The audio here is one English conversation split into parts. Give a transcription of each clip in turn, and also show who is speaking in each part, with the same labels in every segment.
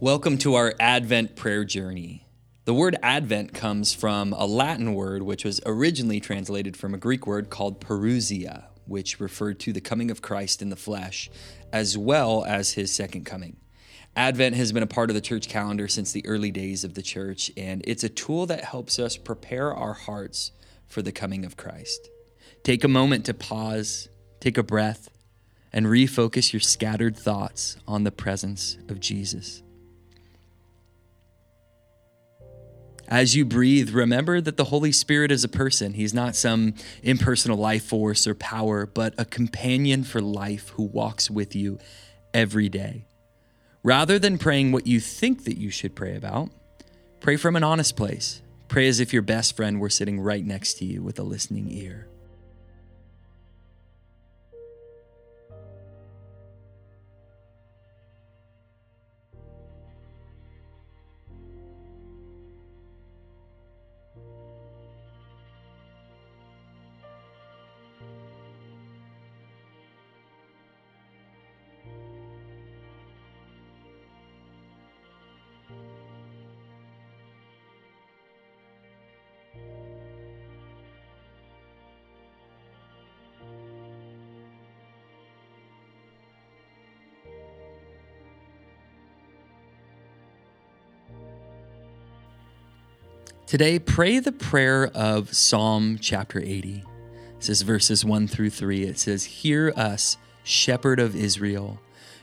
Speaker 1: Welcome to our Advent prayer journey. The word Advent comes from a Latin word which was originally translated from a Greek word called parousia, which referred to the coming of Christ in the flesh, as well as his second coming. Advent has been a part of the church calendar since the early days of the church, and it's a tool that helps us prepare our hearts for the coming of Christ. Take a moment to pause, take a breath, and refocus your scattered thoughts on the presence of Jesus. As you breathe, remember that the Holy Spirit is a person. He's not some impersonal life force or power, but a companion for life who walks with you every day. Rather than praying what you think that you should pray about, pray from an honest place. Pray as if your best friend were sitting right next to you with a listening ear. Today, pray the prayer of Psalm chapter 80. This is verses 1 through 3. It says, Hear us, shepherd of Israel,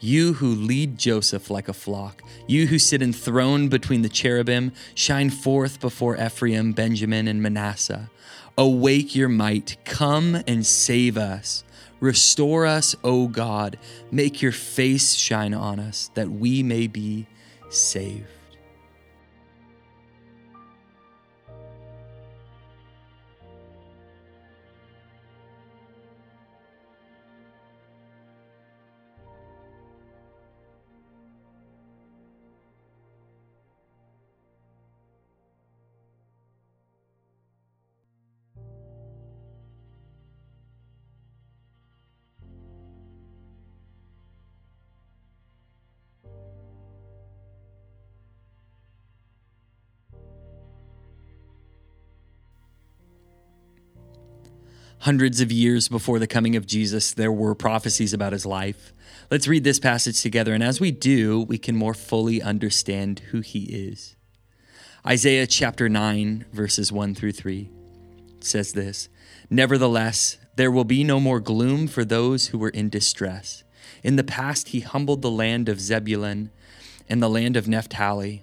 Speaker 1: you who lead Joseph like a flock, you who sit enthroned between the cherubim, shine forth before Ephraim, Benjamin, and Manasseh. Awake your might, come and save us. Restore us, O God. Make your face shine on us, that we may be saved. Hundreds of years before the coming of Jesus, there were prophecies about his life. Let's read this passage together, and as we do, we can more fully understand who he is. Isaiah chapter 9, verses 1 through 3 says this Nevertheless, there will be no more gloom for those who were in distress. In the past, he humbled the land of Zebulun and the land of Naphtali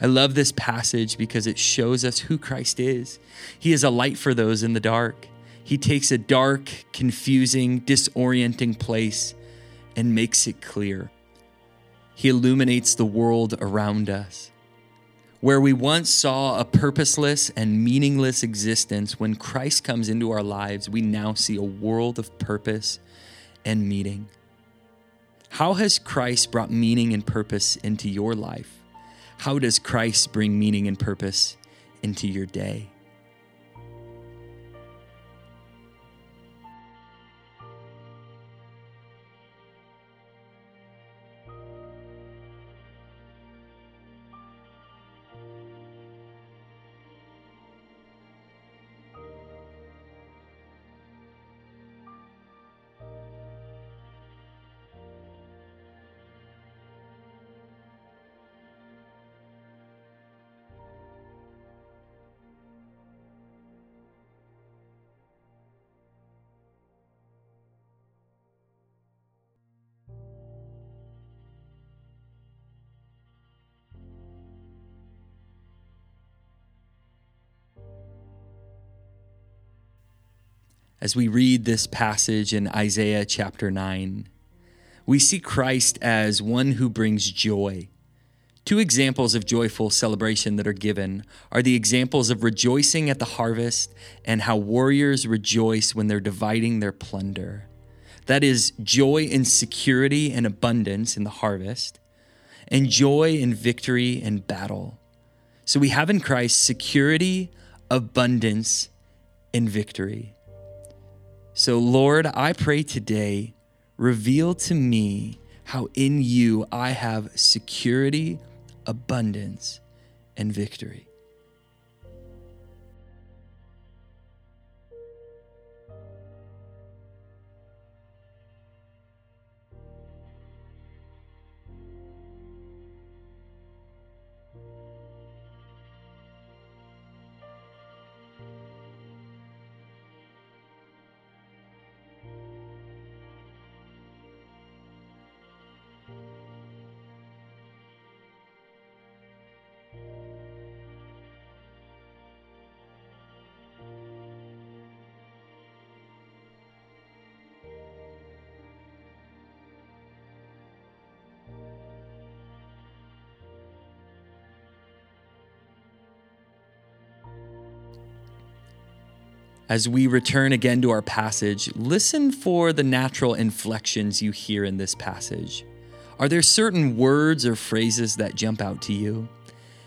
Speaker 1: I love this passage because it shows us who Christ is. He is a light for those in the dark. He takes a dark, confusing, disorienting place and makes it clear. He illuminates the world around us. Where we once saw a purposeless and meaningless existence, when Christ comes into our lives, we now see a world of purpose and meaning. How has Christ brought meaning and purpose into your life? How does Christ bring meaning and purpose into your day? As we read this passage in Isaiah chapter 9, We see Christ as one who brings joy. Two examples of joyful celebration that are given are the examples of rejoicing at the harvest and how warriors rejoice when they're dividing their plunder. That is joy in security and abundance in the harvest, and joy in victory and battle. So we have in Christ security, abundance, and victory. So, Lord, I pray today, reveal to me how in you I have security, abundance, and victory. As we return again to our passage, listen for the natural inflections you hear in this passage. Are there certain words or phrases that jump out to you?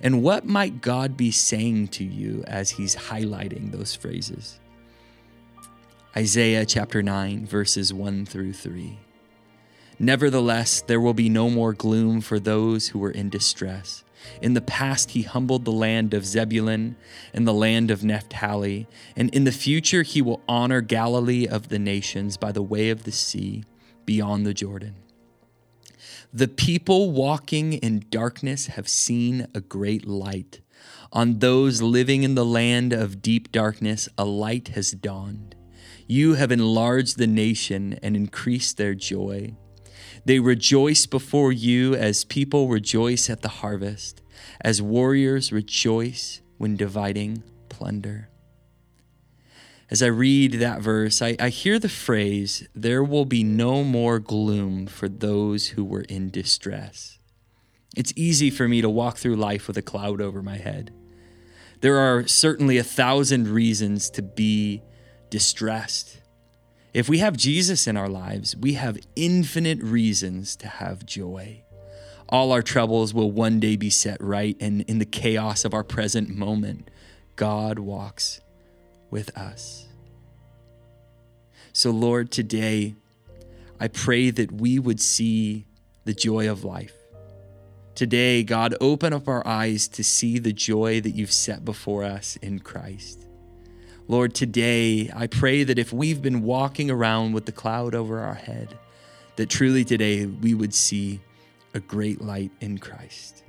Speaker 1: And what might God be saying to you as He's highlighting those phrases? Isaiah chapter 9, verses 1 through 3. Nevertheless, there will be no more gloom for those who are in distress. In the past, he humbled the land of Zebulun and the land of Naphtali, and in the future, he will honor Galilee of the nations by the way of the sea beyond the Jordan. The people walking in darkness have seen a great light. On those living in the land of deep darkness, a light has dawned. You have enlarged the nation and increased their joy. They rejoice before you as people rejoice at the harvest, as warriors rejoice when dividing plunder. As I read that verse, I, I, hear the phrase, There will be no more gloom for those who were in distress. It's easy for me to walk through life with a cloud over my head. There are certainly a thousand reasons to be distressed. If we have Jesus in our lives, we have infinite reasons to have joy. All our troubles will one day be set right, and in the chaos of our present moment, God walks with us. So, Lord, today, I pray that we would see the joy of life. Today, God, open up our eyes to see the joy that you've set before us in Christ. Lord, today I pray that if we've been walking around with the cloud over our head, that truly today we would see a great light in Christ.